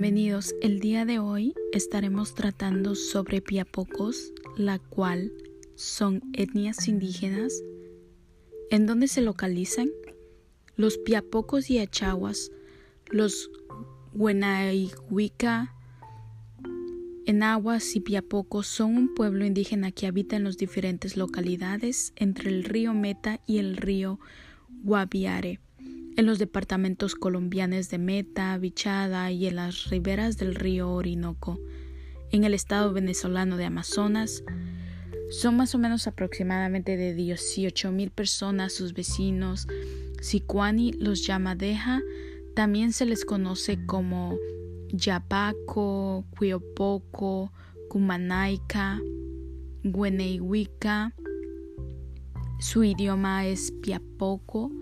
Bienvenidos. El día de hoy estaremos tratando sobre piapocos, la cual son etnias indígenas. ¿En dónde se localizan? Los piapocos y achaguas, los Huenaiguica, Enaguas y Piapocos son un pueblo indígena que habita en las diferentes localidades entre el río Meta y el río Guaviare en los departamentos colombianos de Meta, Vichada y en las riberas del río Orinoco. En el estado venezolano de Amazonas son más o menos aproximadamente de 18 mil personas sus vecinos. Sicuani los llama Deja, también se les conoce como Yapaco, Cuiopoco, Cumanaica, Gueneihuica. Su idioma es Piapoco,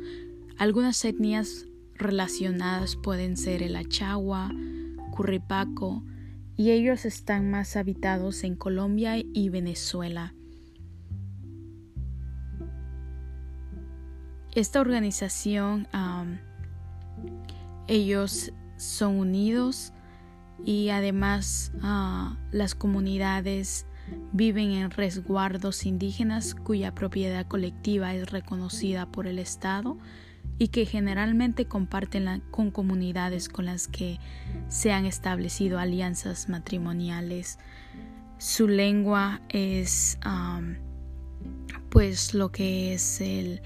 algunas etnias relacionadas pueden ser el Achagua, Curripaco, y ellos están más habitados en Colombia y Venezuela. Esta organización, ellos son unidos y además ah, las comunidades viven en resguardos indígenas cuya propiedad colectiva es reconocida por el Estado y que generalmente comparten con comunidades con las que se han establecido alianzas matrimoniales. Su lengua es pues lo que es el,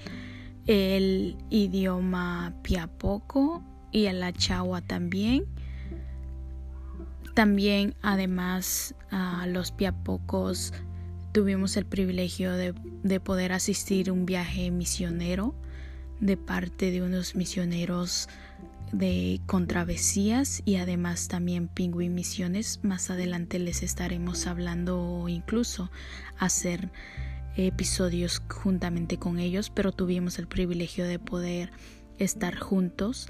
el idioma piapoco y el achagua también. También además a los piapocos tuvimos el privilegio de, de poder asistir a un viaje misionero de parte de unos misioneros de contravesías y además también pingüin misiones. Más adelante les estaremos hablando incluso hacer episodios juntamente con ellos, pero tuvimos el privilegio de poder estar juntos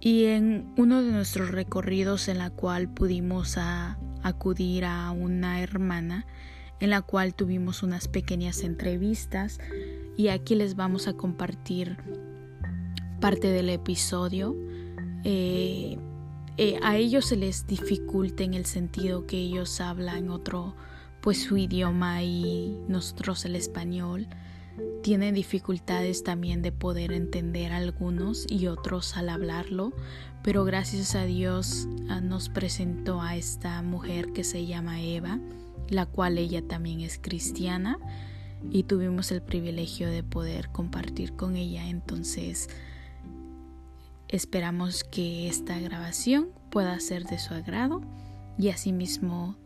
y en uno de nuestros recorridos en la cual pudimos acudir a una hermana en la cual tuvimos unas pequeñas entrevistas y aquí les vamos a compartir parte del episodio. Eh, eh, a ellos se les dificulta en el sentido que ellos hablan otro, pues su idioma y nosotros el español. Tienen dificultades también de poder entender algunos y otros al hablarlo, pero gracias a Dios ah, nos presentó a esta mujer que se llama Eva, la cual ella también es cristiana y tuvimos el privilegio de poder compartir con ella. Entonces, esperamos que esta grabación pueda ser de su agrado y asimismo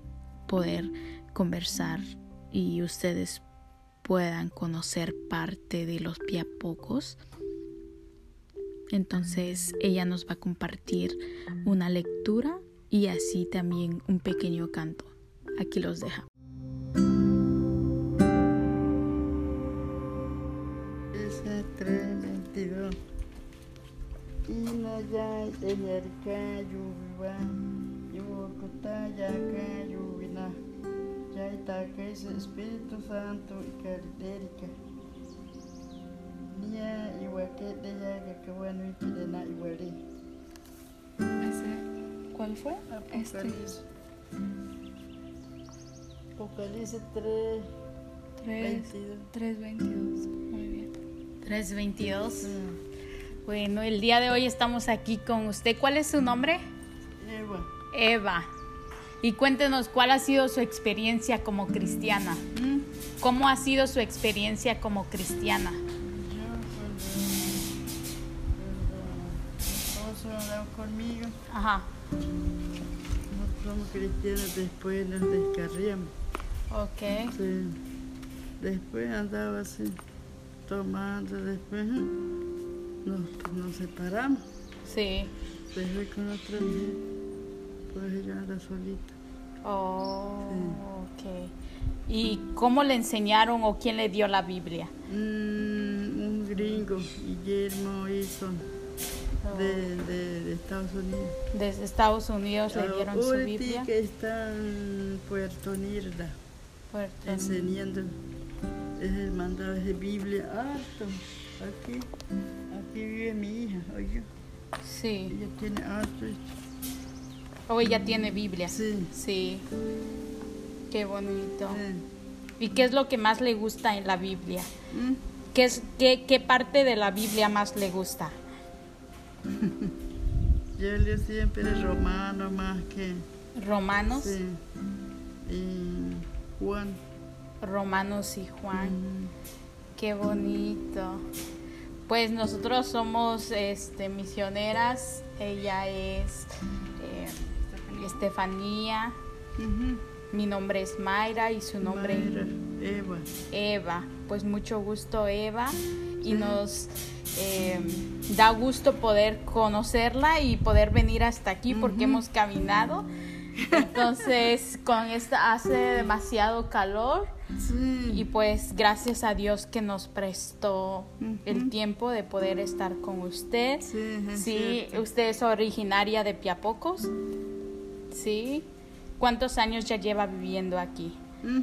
poder conversar y ustedes puedan conocer parte de los piapocos. Entonces ella nos va a compartir una lectura y así también un pequeño canto. Aquí los deja. Inayay eñarka yuviwa yukuta yaka yuvina Yaitaka es Espíritu Santo y Caritérica Nia iwaquete yaga que bueno y pirena iguarí ¿Cuál fue? Apocalipsis Apocalipsis 3 3.22. Muy bien. 3.22. Bueno, el día de hoy estamos aquí con usted. ¿Cuál es su nombre? Eva. Eva. Y cuéntenos cuál ha sido su experiencia como cristiana. ¿Cómo ha sido su experiencia como cristiana? Conmigo, Ajá. nosotros somos cristianos, después nos descarriamos. Ok. Sí. Después andaba así, tomando, después nos, nos separamos. Sí. Después con otra mujer, pues ella anda solita. Oh, ok. ¿Y cómo le enseñaron o quién le dio la Biblia? Mm, un gringo, Guillermo Eason, de, de, de Estados Unidos. Desde Estados Unidos le dieron su Biblia. que está en Puerto Nirda, Puerto- enseñando, es el mandado de Biblia harto. Aquí, aquí vive mi hija, oye, Sí. ella tiene harto. ¿O ella tiene Biblia? Sí. Sí. Qué bonito. Sí. ¿Y qué es lo que más le gusta en la Biblia? Mm. ¿Qué, es, qué, qué parte de la Biblia más le gusta? Yo leo siempre romano más que... Romanos, Sí. Y Juan. Romanos y Juan. Mm. Qué bonito. Pues nosotros somos este, misioneras. Ella es eh, Estefanía. Mi nombre es Mayra y su nombre Mayra, Eva. Eva. Pues mucho gusto Eva. Y nos eh, da gusto poder conocerla y poder venir hasta aquí porque hemos caminado. Entonces, con esta hace demasiado calor. Sí. Y pues gracias a Dios que nos prestó el Ujú. tiempo de poder estar con usted. Sí, Sí, usted es originaria de Piapocos. Sí. ¿Cuántos años ya lleva viviendo aquí? Mm.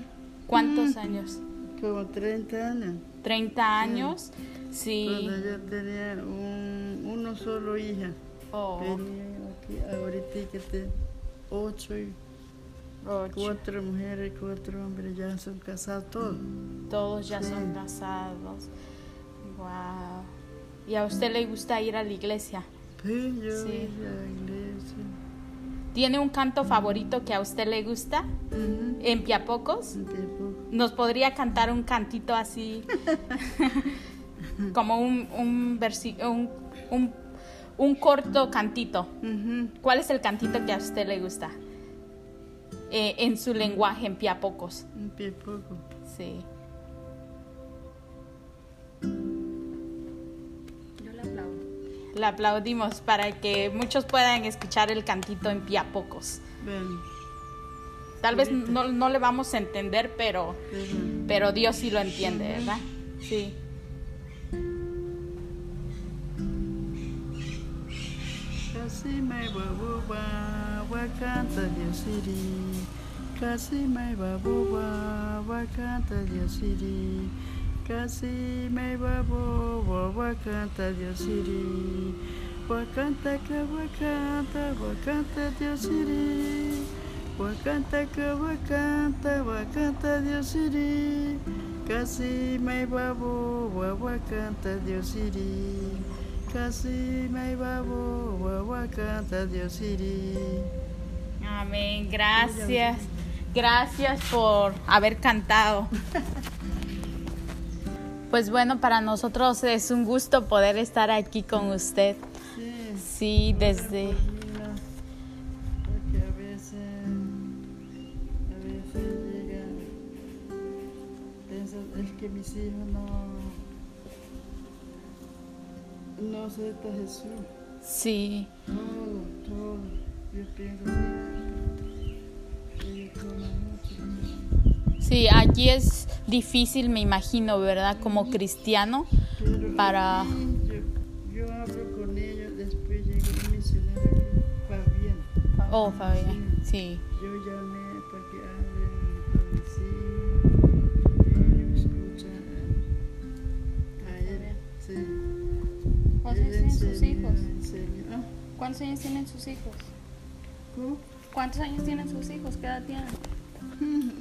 ¿Cuántos Mm. años? Como 30 años. ¿30 años? Sí. Cuando yo tenía un, uno solo hija. Oh, Venía aquí, ahorita que tengo ocho y ocho. cuatro mujeres, cuatro hombres, ya son casados todos. Todos ya Sí. son casados. Wow. ¿Y a usted le gusta ir a la iglesia? Sí, yo Sí. iba a la iglesia. ¿Tiene un canto favorito que a usted le gusta? Ujú. ¿En Piapocos? ¿Nos podría cantar un cantito así? como un, un, un, un, un corto cantito. ¿Cuál es el cantito que a usted le gusta? Eh, en su lenguaje, en Piapocos. Un pie poco. Sí. Yo le aplaudo. La aplaudimos para que muchos puedan escuchar el cantito en Piapocos. Ven, Tal vez no, no le vamos a entender, pero, pero pero Dios sí lo entiende, ¿verdad? Sí. Wakanta Dear City. Kasi may baboba, Wakanta Dear City. Kasi may baboba, Wakanta Dear City. Wakanta ka, Wakanta, Wakanta Dear City. Wakanta ka, Wakanta, Wakanta Dear City. Kasi may baboba, Wakanta Dear City. Kasi may baboba, Wakanta Dear City. Amén. Gracias. Gracias por haber cantado. Pues bueno, para nosotros es un gusto poder estar aquí con usted. Sí, desde... Mira, porque a veces, a veces llega, pienso, es que mis hijos no, no aceptan a Jesús. Sí, Todo, todo, yo pienso mucho. Sí, aquí es difícil, me imagino, ¿verdad? Como cristiano. Pero Para- yo, yo hablo con ellos, después llegó un misionero aquí, Fabián. Oh, Fabián, sí. Yo llamé para que hablen hijos, ellos escuchan a él. Sí. ¿Cuántos años tienen sus hijos? Ah, ¿Cuántos años tienen sus hijos? ¿cómo? ¿Cuántos años tienen sus hijos? ¿Qué edad tienen?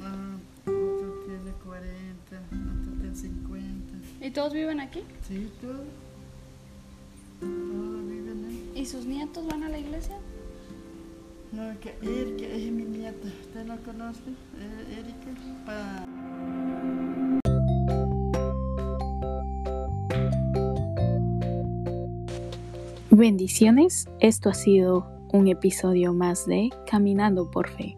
Ah, otro tiene 40, otro tiene 50. ¿Y todos viven aquí? Sí, todo. Todos viven ahí. ¿Y sus nietos van a la iglesia? No, que Erika es mi nieta. ¿Usted no conoce? Eh, Erika. Pa- Bendiciones, esto ha sido un episodio más de Caminando por Fe.